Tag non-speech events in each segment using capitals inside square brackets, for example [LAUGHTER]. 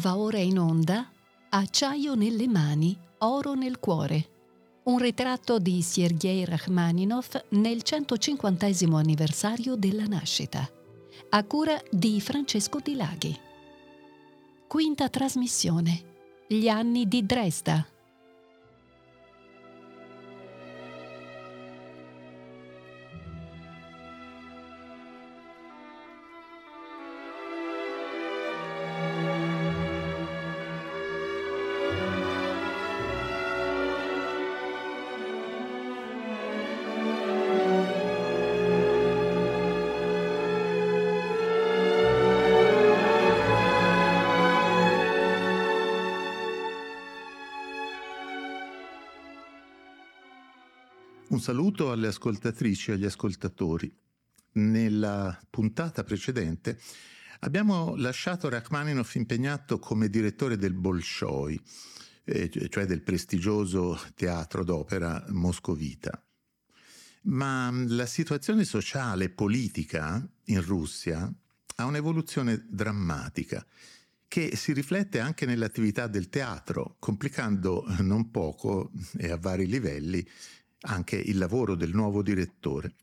Va ora in onda Acciaio nelle mani, oro nel cuore. Un ritratto di Sergei Rachmaninov nel 150 anniversario della nascita. A cura di Francesco Di Laghi. Quinta trasmissione. Gli anni di Dresda. Saluto alle ascoltatrici e agli ascoltatori. Nella puntata precedente abbiamo lasciato Rachmaninoff impegnato come direttore del Bolshoi, eh, cioè del prestigioso teatro d'opera moscovita. Ma la situazione sociale e politica in Russia ha un'evoluzione drammatica che si riflette anche nell'attività del teatro, complicando non poco e a vari livelli anche il lavoro del nuovo direttore.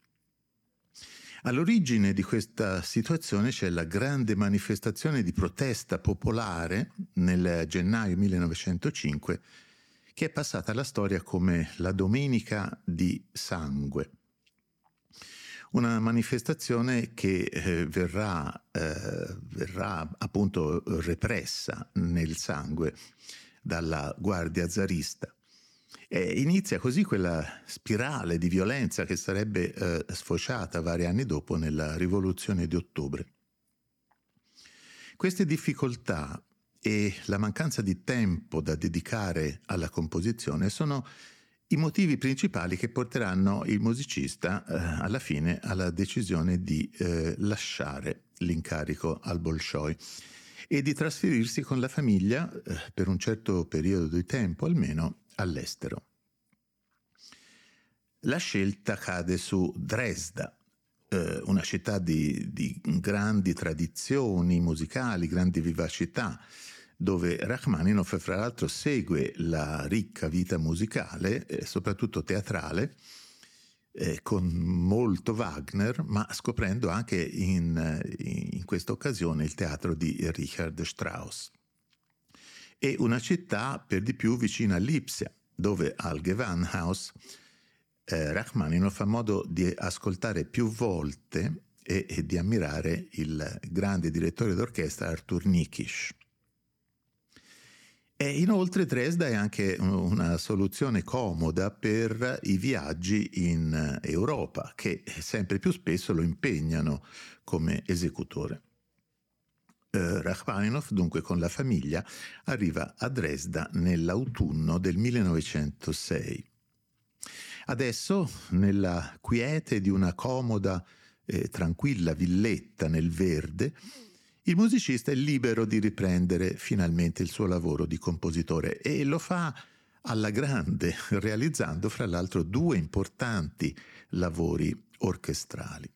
All'origine di questa situazione c'è la grande manifestazione di protesta popolare nel gennaio 1905 che è passata alla storia come la Domenica di Sangue. Una manifestazione che eh, verrà, eh, verrà appunto repressa nel sangue dalla guardia zarista. E inizia così quella spirale di violenza che sarebbe eh, sfociata vari anni dopo nella rivoluzione di ottobre. Queste difficoltà e la mancanza di tempo da dedicare alla composizione sono i motivi principali che porteranno il musicista eh, alla fine alla decisione di eh, lasciare l'incarico al Bolshoi e di trasferirsi con la famiglia eh, per un certo periodo di tempo almeno all'estero. La scelta cade su Dresda, eh, una città di, di, grandi tradizioni musicali, grandi vivacità, dove Rachmaninoff fra l'altro segue la ricca vita musicale, eh, soprattutto teatrale, eh, con molto Wagner, ma scoprendo anche in, in questa occasione il teatro di Richard Strauss e una città per di più vicina a Lipsia, dove al Gewandhaus eh, Rachmaninoff ha modo di ascoltare più volte e, e, di ammirare il grande direttore d'orchestra Arthur Nikisch. E inoltre Dresda è anche una soluzione comoda per i viaggi in Europa, che sempre più spesso lo impegnano come esecutore eh, Rachmaninoff, dunque con la famiglia, arriva a Dresda nell'autunno del 1906. Adesso, nella quiete di una comoda e tranquilla villetta nel verde, il musicista è libero di riprendere finalmente il suo lavoro di compositore e lo fa alla grande, [LAUGHS] realizzando fra l'altro due importanti lavori orchestrali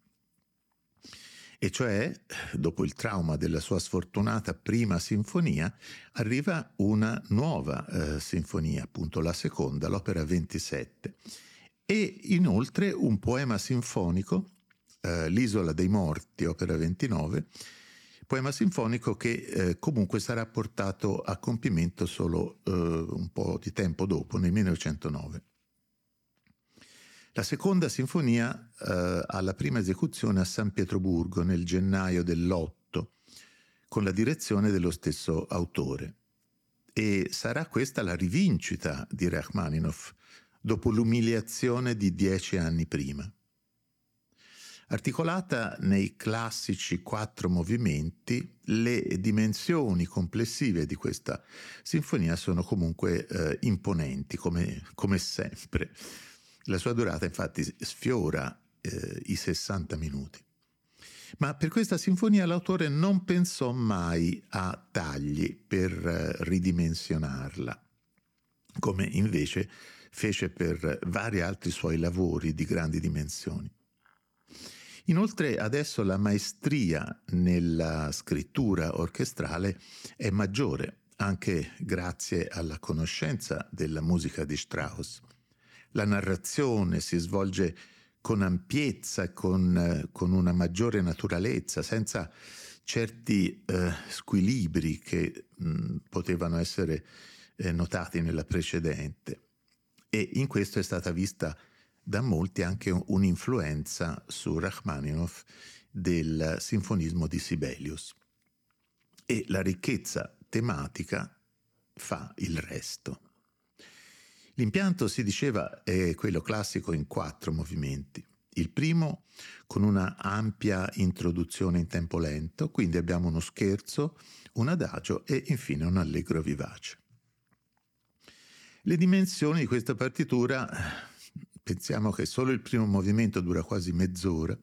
e cioè, dopo il trauma della sua sfortunata prima sinfonia, arriva una nuova eh, sinfonia, appunto la seconda, l'opera 27, e inoltre un poema sinfonico, eh, L'isola dei morti, opera 29, poema sinfonico che eh, comunque sarà portato a compimento solo eh, un po' di tempo dopo, nel 1909. La seconda sinfonia eh, ha la prima esecuzione a San Pietroburgo nel gennaio dell'8, con la direzione dello stesso autore. E sarà questa la rivincita di Rachmaninoff dopo l'umiliazione di dieci anni prima. Articolata nei classici quattro movimenti, le dimensioni complessive di questa sinfonia sono comunque eh, imponenti, come, come sempre. La sua durata infatti sfiora eh, i 60 minuti. Ma per questa sinfonia l'autore non pensò mai a tagli per eh, ridimensionarla, come invece fece per vari altri suoi lavori di grandi dimensioni. Inoltre adesso la maestria nella scrittura orchestrale è maggiore, anche grazie alla conoscenza della musica di Strauss. La narrazione si svolge con ampiezza, con, con una maggiore naturalezza, senza certi eh, squilibri che mh, potevano essere eh, notati nella precedente. E in questo è stata vista da molti anche un'influenza su Rachmaninoff del sinfonismo di Sibelius. E la ricchezza tematica fa il resto. L'impianto, si diceva, è quello classico in quattro movimenti. Il primo con una ampia introduzione in tempo lento, quindi abbiamo uno scherzo, un adagio e infine un allegro vivace. Le dimensioni di questa partitura, pensiamo che solo il primo movimento dura quasi mezz'ora,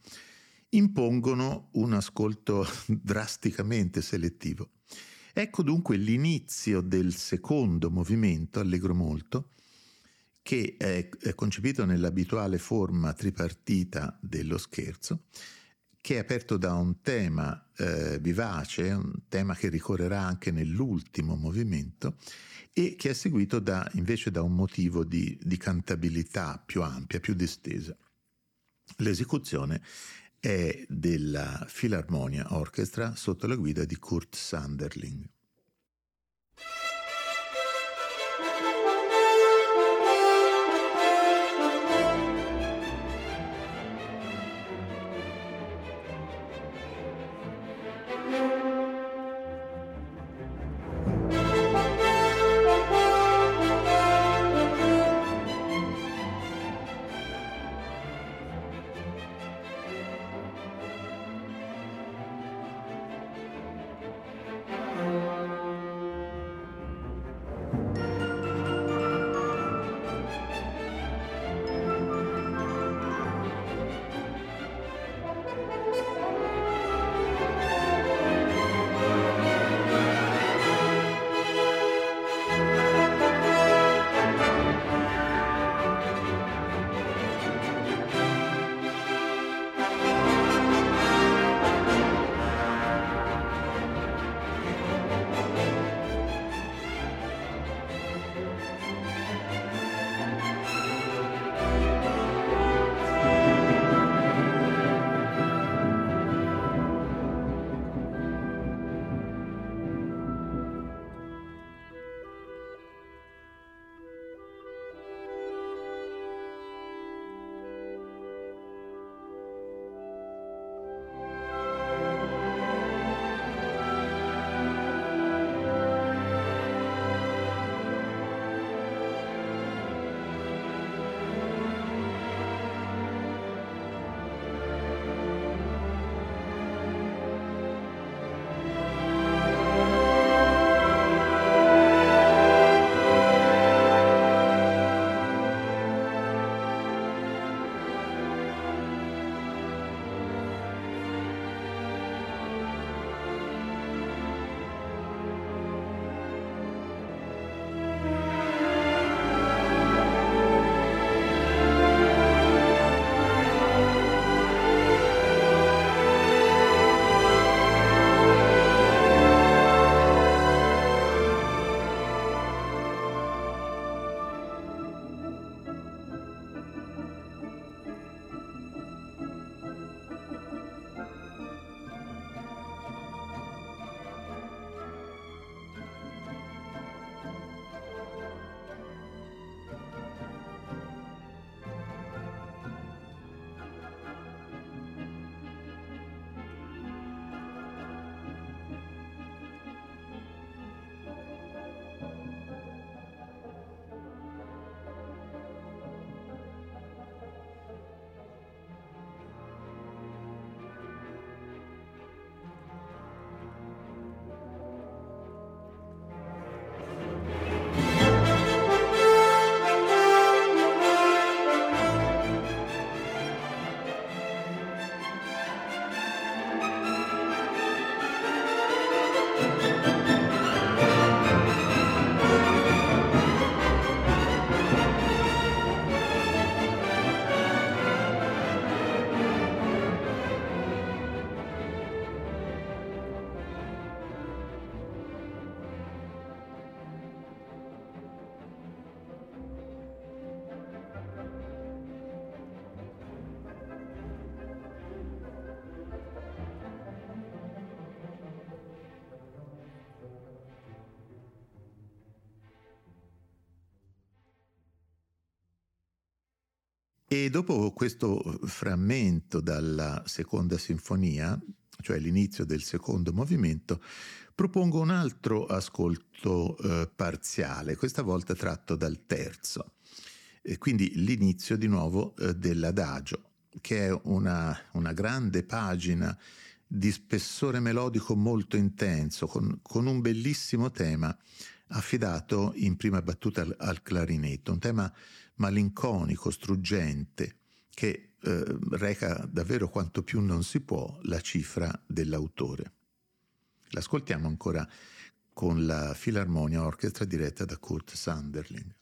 impongono un ascolto [LAUGHS] drasticamente selettivo. Ecco dunque l'inizio del secondo movimento, allegro molto, che è, concepito nell'abituale forma tripartita dello scherzo, che è aperto da un tema eh, vivace, un tema che ricorrerà anche nell'ultimo movimento e che è seguito da, invece da un motivo di, di cantabilità più ampia, più distesa. L'esecuzione è della Philharmonia Orchestra sotto la guida di Kurt Sanderling. E dopo questo frammento dalla seconda sinfonia, cioè l'inizio del secondo movimento, propongo un altro ascolto eh, parziale, questa volta tratto dal terzo. E quindi l'inizio di nuovo eh, dell'adagio, che è una, una, grande pagina di spessore melodico molto intenso, con, con un bellissimo tema affidato in prima battuta al, al clarinetto, un tema malinconico, struggente, che eh, reca davvero quanto più non si può la cifra dell'autore. L'ascoltiamo ancora con la Filarmonia Orchestra diretta da Kurt Sanderling.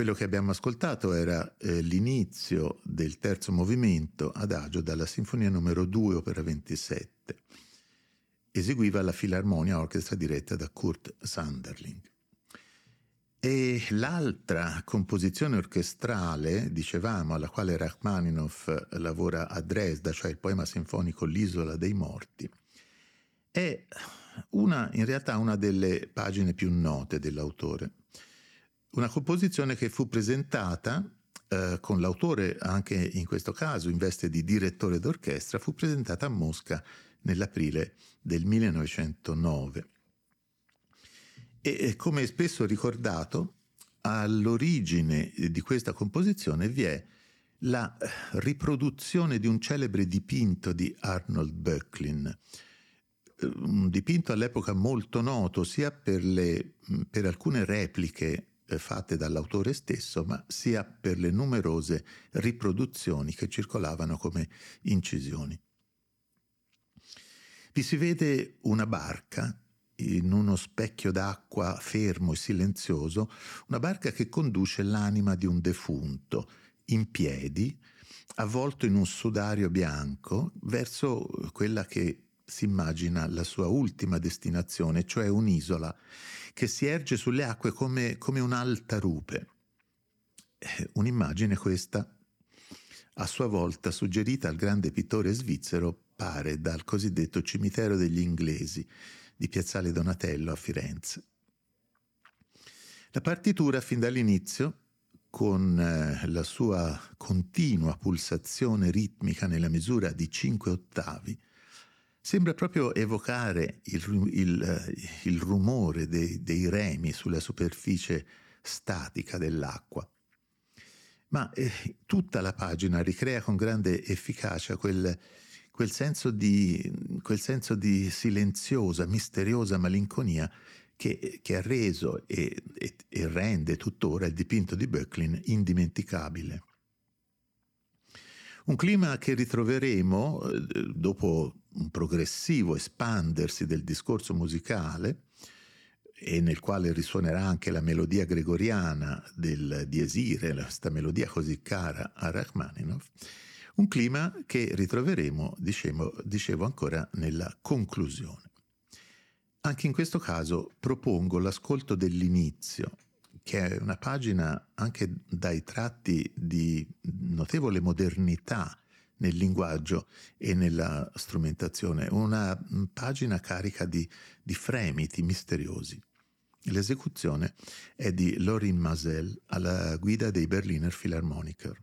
Quello che abbiamo ascoltato era eh, l'inizio del terzo movimento adagio dalla Sinfonia numero 2, opera 27. Eseguiva la Filarmonia Orchestra diretta da Kurt Sanderling. E l'altra composizione orchestrale, dicevamo, alla quale Rachmaninoff lavora a Dresda, cioè il poema sinfonico L'isola dei morti, è una, in realtà una delle pagine più note dell'autore. Una composizione che fu presentata eh, con l'autore anche in questo caso in veste di direttore d'orchestra, fu presentata a Mosca nell'aprile del 1909. E come è spesso ricordato, all'origine di questa composizione vi è la riproduzione di un celebre dipinto di Arnold Böcklin, un dipinto all'epoca molto noto sia per, le, per alcune repliche eh, fatte dall'autore stesso, ma sia per le numerose riproduzioni che circolavano come incisioni. Vi si vede una barca in uno specchio d'acqua fermo e silenzioso, una barca che conduce l'anima di un defunto, in piedi, avvolto in un sudario bianco, verso quella che si immagina la sua ultima destinazione, cioè un'isola che si erge sulle acque come, come un'alta rupe. Eh, un'immagine questa, a sua volta suggerita al grande pittore svizzero, pare dal cosiddetto cimitero degli inglesi di Piazzale Donatello a Firenze. La partitura fin dall'inizio, con eh, la sua continua pulsazione ritmica nella misura di cinque ottavi, Sembra proprio evocare il, il, eh, il rumore dei, dei, remi sulla superficie statica dell'acqua. Ma eh, tutta la pagina ricrea con grande efficacia quel, quel, senso, di, quel senso, di, silenziosa, misteriosa malinconia che, che ha reso e, e, e, rende tuttora il dipinto di Böcklin indimenticabile. Un clima che ritroveremo eh, dopo un progressivo espandersi del discorso musicale e nel quale risuonerà anche la melodia gregoriana del Diesire, questa melodia così cara a Rachmaninoff, un clima che ritroveremo, dicevo, dicevo ancora, nella conclusione. Anche in questo caso propongo l'ascolto dell'inizio, che è una pagina anche dai tratti di notevole modernità nel linguaggio e nella strumentazione, una pagina carica di, di fremiti misteriosi. L'esecuzione è di Lorin Masel alla guida dei Berliner Philharmoniker.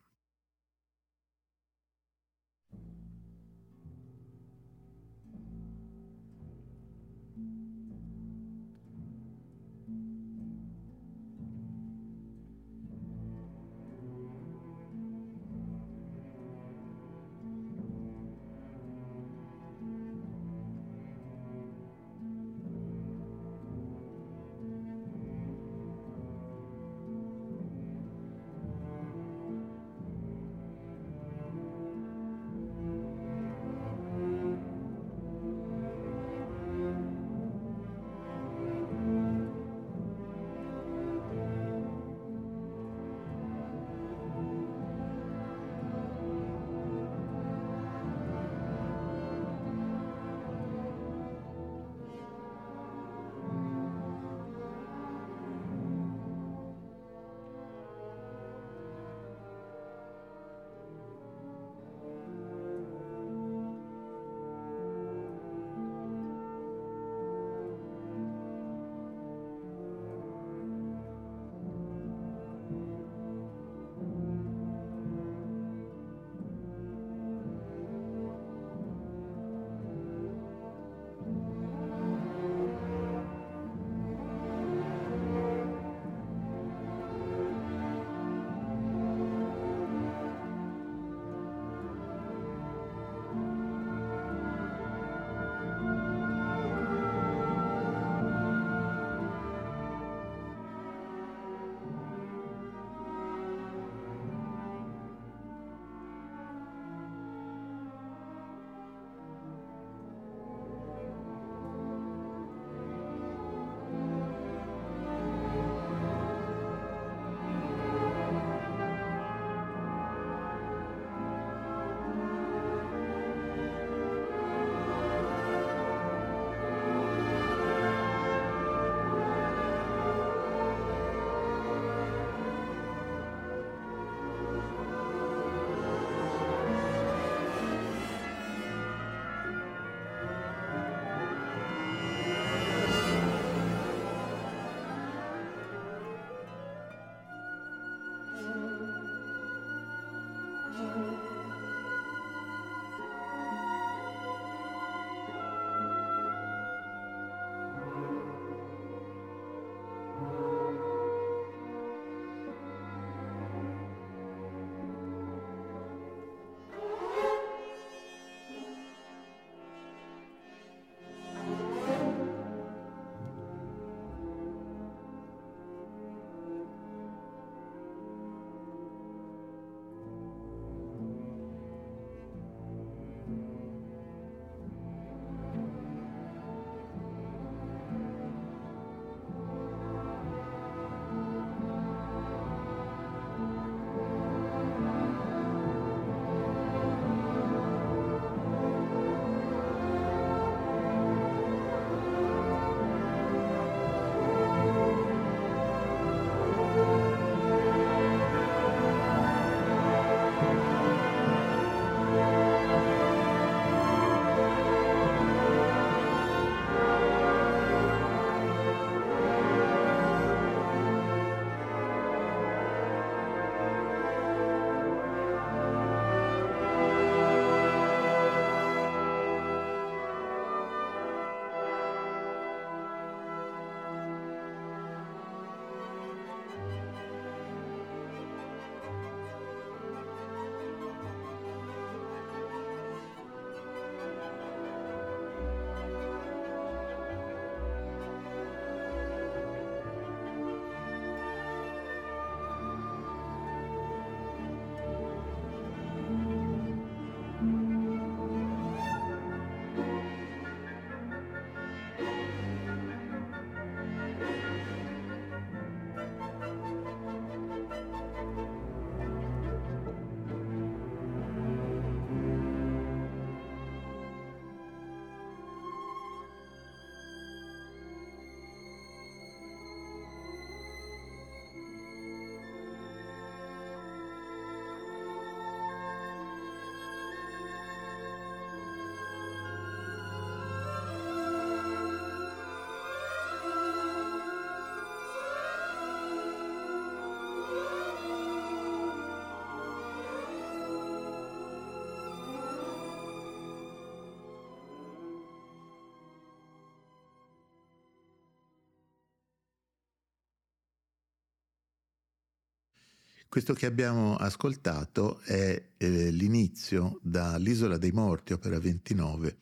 Questo che abbiamo ascoltato è eh, l'inizio dall'Isola dei Morti, opera 29,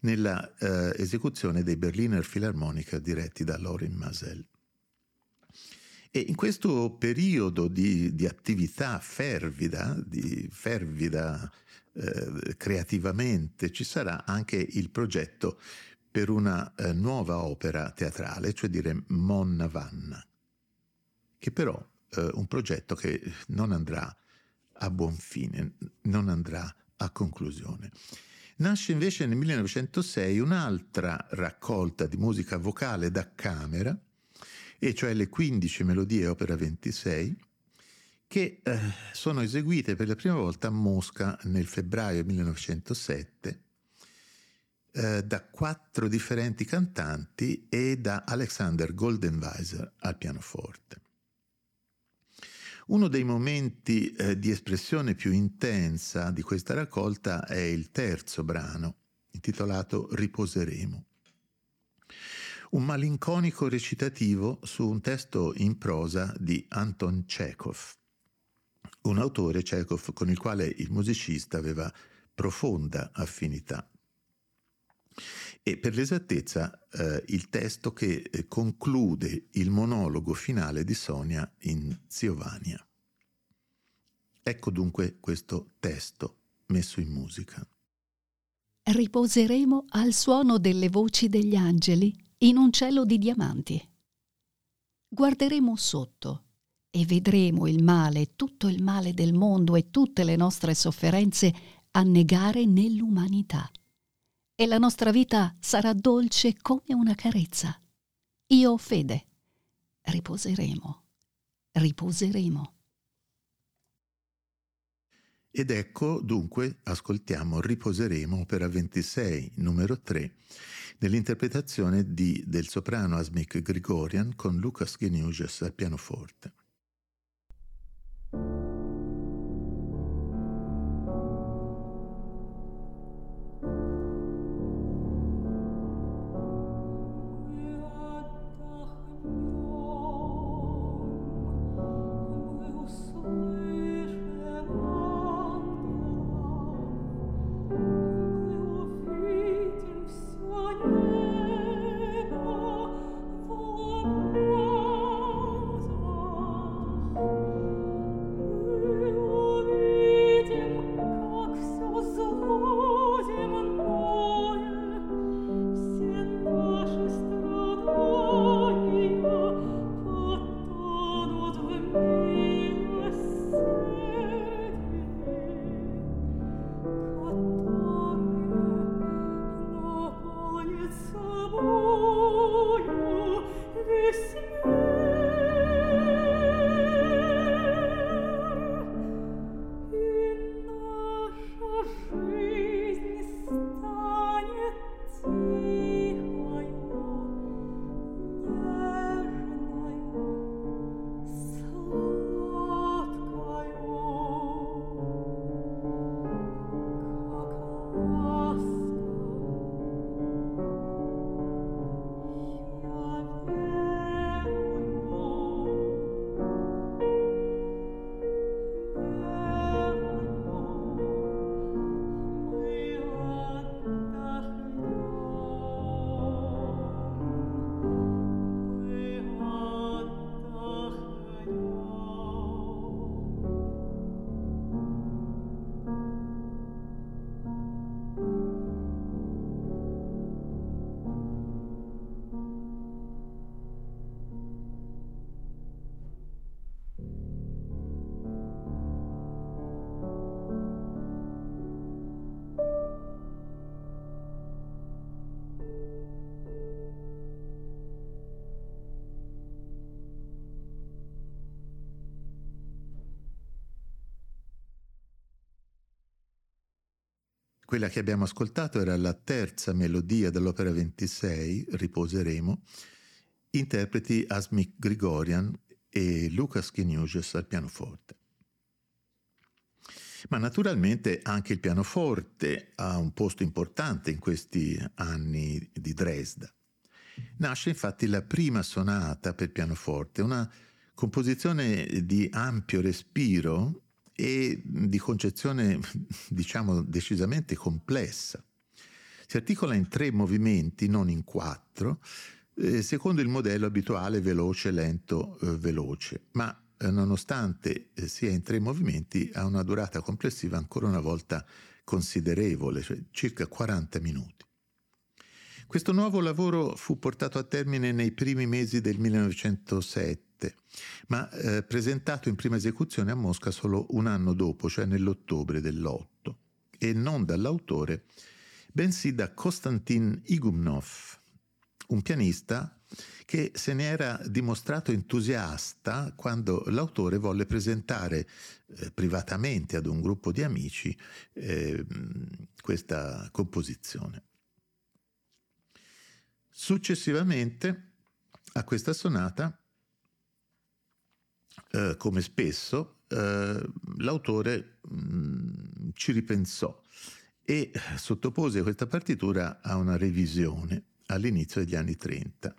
nella eh, esecuzione dei Berliner Philharmoniker diretti da Lorin Masel. E in questo periodo di, di attività fervida, di fervida eh, creativamente, ci sarà anche il progetto per una eh, nuova opera teatrale, cioè dire Monna Vanna, che però eh, un progetto che non andrà a buon fine, non andrà a conclusione. Nasce invece nel 1906 un'altra raccolta di musica vocale da camera, e cioè le 15 melodie opera 26, che eh, sono eseguite per la prima volta a Mosca nel febbraio 1907 eh, da quattro differenti cantanti e da Alexander Goldenweiser al pianoforte. Uno dei momenti eh, di espressione più intensa di questa raccolta è il terzo brano, intitolato Riposeremo un malinconico recitativo su un testo in prosa di Anton Chekhov, un autore Chekhov con il quale il musicista aveva profonda affinità. E per l'esattezza eh, il testo che eh, conclude il monologo finale di Sonia in Ziovania. Ecco dunque questo testo messo in musica. Riposeremo al suono delle voci degli angeli in un cielo di diamanti. Guarderemo sotto e vedremo il male, tutto il male del mondo e tutte le nostre sofferenze annegare nell'umanità. E la nostra vita sarà dolce come una carezza. Io ho fede. Riposeremo. Riposeremo. Ed ecco dunque, ascoltiamo Riposeremo, opera 26, numero 3 nell'interpretazione di, del soprano Asmik Grigorian con Lucas Geniuges al pianoforte. Quella che abbiamo ascoltato era la terza melodia dell'opera 26, Riposeremo, interpreti Asmik Grigorian e Lucas Keniuges al pianoforte. Ma naturalmente anche il pianoforte ha un posto importante in questi anni di Dresda. Nasce infatti la prima sonata per pianoforte, una composizione di ampio respiro e di concezione, [LAUGHS] diciamo, decisamente complessa. Si articola in tre movimenti, non in quattro, eh, secondo il modello abituale veloce, lento, eh, veloce, ma eh, nonostante eh, sia in tre movimenti ha una durata complessiva ancora una volta considerevole, cioè circa 40 minuti. Questo nuovo lavoro fu portato a termine nei primi mesi del 1907, ma eh, presentato in prima esecuzione a Mosca solo un anno dopo, cioè nell'ottobre dell'8, e non dall'autore, bensì da Konstantin Igumnov, un pianista che se ne era dimostrato entusiasta quando l'autore volle presentare eh, privatamente ad un gruppo di amici eh, questa composizione. Successivamente a questa sonata, eh, come spesso, eh, l'autore mh, mm, ci ripensò e sottopose questa partitura a una revisione all'inizio degli anni 30.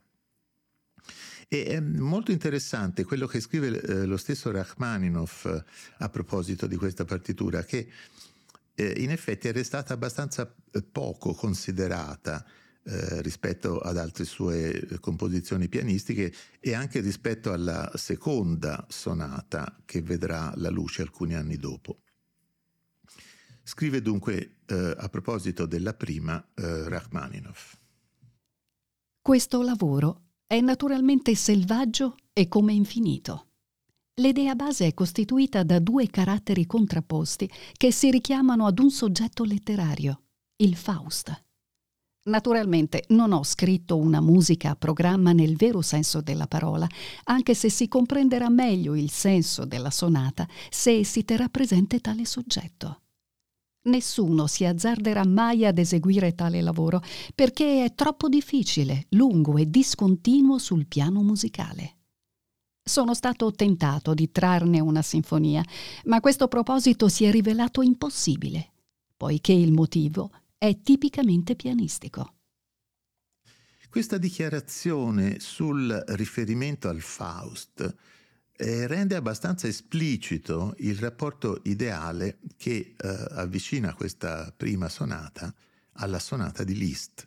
E è molto interessante quello che scrive eh, lo stesso Rachmaninoff eh, a proposito di questa partitura, che eh, in effetti era stata abbastanza eh, poco considerata eh, rispetto ad altre sue eh, composizioni pianistiche e anche rispetto alla seconda sonata che vedrà la luce alcuni anni dopo. Scrive dunque eh, a proposito della prima eh, Rachmaninoff. Questo lavoro è naturalmente selvaggio e come infinito. L'idea base è costituita da due caratteri contrapposti che si richiamano ad un soggetto letterario, il Faust. Naturalmente non ho scritto una musica a programma nel vero senso della parola, anche se si comprenderà meglio il senso della sonata se si terrà presente tale soggetto. Nessuno si azzarderà mai ad eseguire tale lavoro perché è troppo difficile, lungo e discontinuo sul piano musicale. Sono stato tentato di trarne una sinfonia, ma questo proposito si è rivelato impossibile, poiché il motivo è tipicamente pianistico. Questa dichiarazione sul riferimento al Faust eh, rende abbastanza esplicito il rapporto ideale che eh, avvicina questa prima sonata alla sonata di Liszt.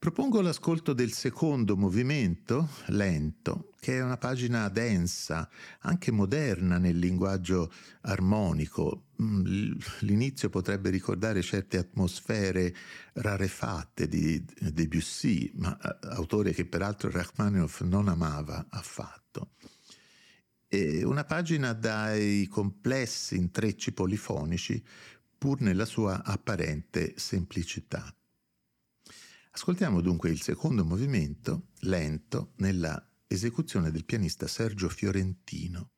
Propongo l'ascolto del secondo movimento, lento, che è una pagina densa, anche moderna nel linguaggio armonico. Mm, l'inizio potrebbe ricordare certe atmosfere rarefatte di Debussy, ma eh, autore che peraltro Rachmaninoff non amava affatto. E una pagina dai complessi intrecci polifonici, pur nella sua apparente semplicità. Ascoltiamo dunque il secondo movimento, lento, nella esecuzione del pianista Sergio Fiorentino.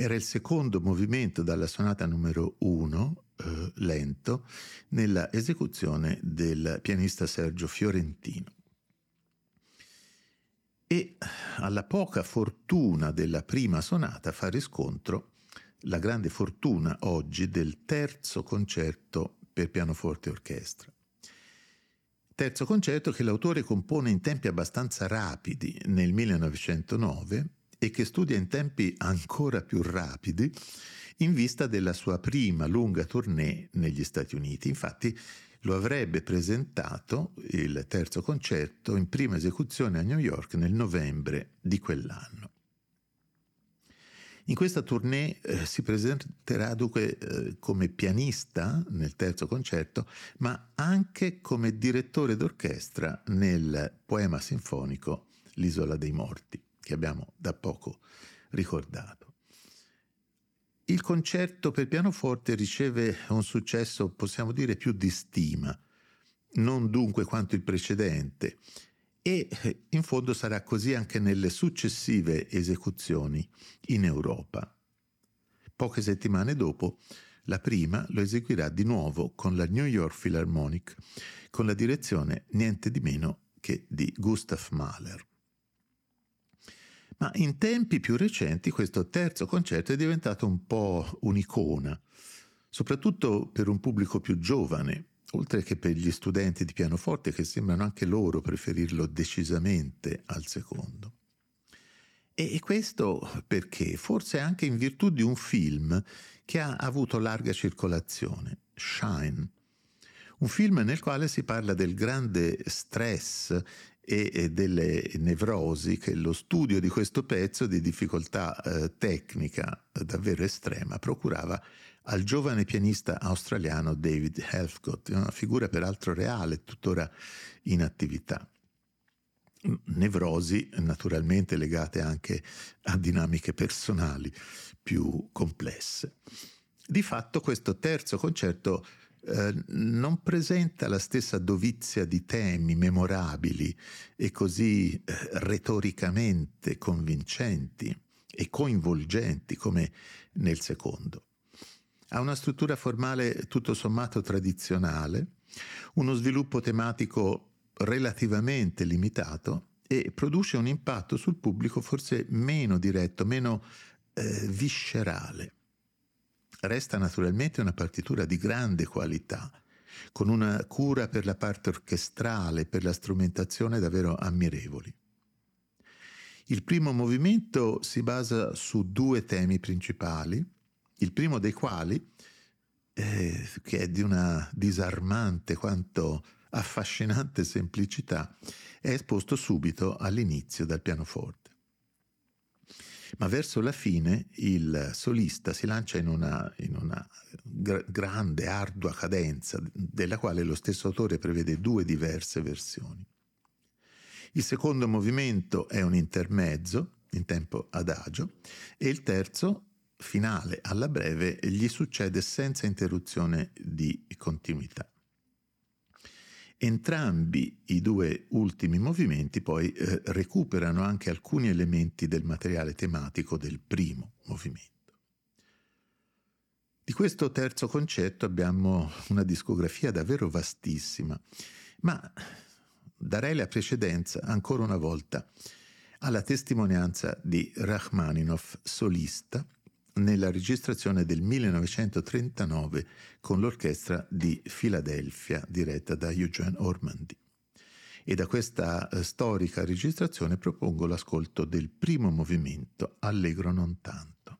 Era il secondo movimento dalla sonata numero 1, eh, lento, nella esecuzione del pianista Sergio Fiorentino. E alla poca fortuna della prima sonata fa riscontro la grande fortuna oggi del terzo concerto per pianoforte e orchestra. Terzo concerto che l'autore compone in tempi abbastanza rapidi nel 1909 e che studia in tempi ancora più rapidi in vista della sua prima lunga tournée negli Stati Uniti. Infatti lo avrebbe presentato il terzo concerto in prima esecuzione a New York nel novembre di quell'anno. In questa tournée eh, si presenterà dunque eh, come pianista nel terzo concerto, ma anche come direttore d'orchestra nel poema sinfonico L'isola dei morti, che abbiamo da poco ricordato. Il concerto per pianoforte riceve un successo, possiamo dire, più di stima, non dunque quanto il precedente, e eh, in fondo sarà così anche nelle successive esecuzioni in Europa. Poche settimane dopo, la prima lo eseguirà di nuovo con la New York Philharmonic, con la direzione niente di meno che di Gustav Mahler. Ma in tempi più recenti questo terzo concerto è diventato un po' un'icona, soprattutto per un pubblico più giovane, oltre che per gli studenti di pianoforte che sembrano anche loro preferirlo decisamente al secondo. E questo perché? Forse anche in virtù di un film che ha avuto larga circolazione, Shine, un film nel quale si parla del grande stress e delle nevrosi che lo studio di questo pezzo di difficoltà eh, tecnica davvero estrema procurava al giovane pianista australiano David Helfgott, una figura peraltro reale, tuttora in attività. Nevrosi naturalmente legate anche a dinamiche personali più complesse. Di fatto questo terzo concerto eh, non presenta la stessa dovizia di temi memorabili e così eh, retoricamente convincenti e coinvolgenti come nel secondo. Ha una struttura formale tutto sommato tradizionale, uno sviluppo tematico relativamente limitato e produce un impatto sul pubblico forse meno diretto, meno eh, viscerale. Resta naturalmente una partitura di grande qualità, con una cura per la parte orchestrale, per la strumentazione davvero ammirevoli. Il primo movimento si basa su due temi principali, il primo dei quali, eh, che è di una disarmante quanto affascinante semplicità, è esposto subito all'inizio dal pianoforte. Ma verso la fine il solista si lancia in una, in una gra- grande, ardua cadenza, della quale lo stesso autore prevede due diverse versioni. Il secondo movimento è un intermezzo, in tempo adagio, e il terzo finale alla breve gli succede senza interruzione di continuità. Entrambi i due ultimi movimenti poi eh, recuperano anche alcuni elementi del materiale tematico del primo movimento. Di questo terzo concetto abbiamo una discografia davvero vastissima, ma darei la precedenza ancora una volta alla testimonianza di Rachmaninoff solista nella registrazione del 1939 con l'orchestra di Filadelfia diretta da Eugene Ormandy. E da questa eh, storica registrazione propongo l'ascolto del primo movimento, Allegro non tanto.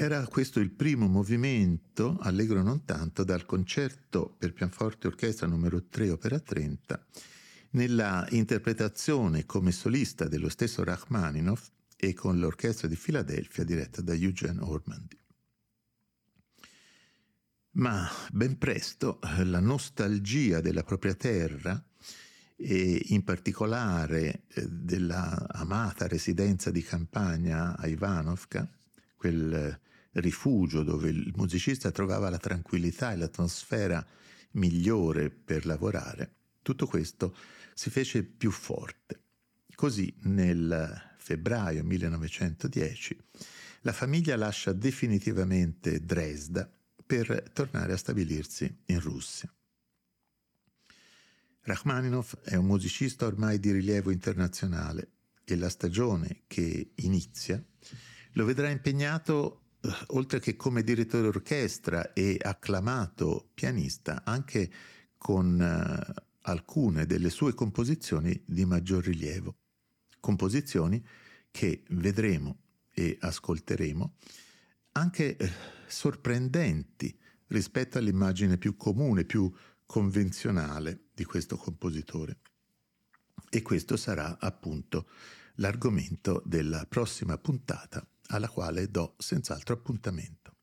Era questo il primo movimento, allegro non tanto, dal concerto per pianoforte e orchestra numero 3 opera 30, nella interpretazione come solista dello stesso Rachmaninoff e con l'orchestra di Filadelfia diretta da Eugene Ormandy. Ma ben presto eh, la nostalgia della propria terra e in particolare eh, della amata residenza di campagna a Ivanovka, quel rifugio dove il musicista trovava la tranquillità e l'atmosfera migliore per lavorare, tutto questo si fece più forte. Così nel febbraio 1910 la famiglia lascia definitivamente Dresda per tornare a stabilirsi in Russia. Rachmaninoff è un musicista ormai di rilievo internazionale e la stagione che inizia lo vedrà impegnato oltre che come direttore orchestra e acclamato pianista anche con eh, alcune delle sue composizioni di maggior rilievo, composizioni che vedremo e ascolteremo anche eh, sorprendenti rispetto all'immagine più comune, più convenzionale di questo compositore. E questo sarà appunto l'argomento della prossima puntata alla quale do senz'altro appuntamento.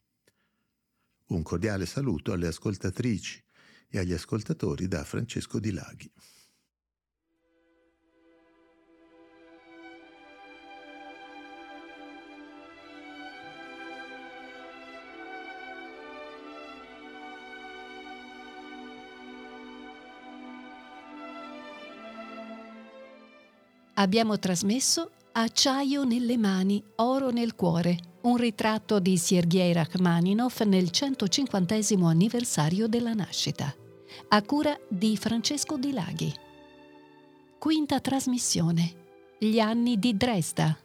Un cordiale saluto alle ascoltatrici e agli ascoltatori da Francesco Di Laghi. Abbiamo trasmesso Acciaio nelle mani, oro nel cuore, un ritratto di Sergei Rachmaninoff nel 150 anniversario della nascita, a cura di Francesco Di Laghi. Quinta trasmissione. Gli anni di Dresda.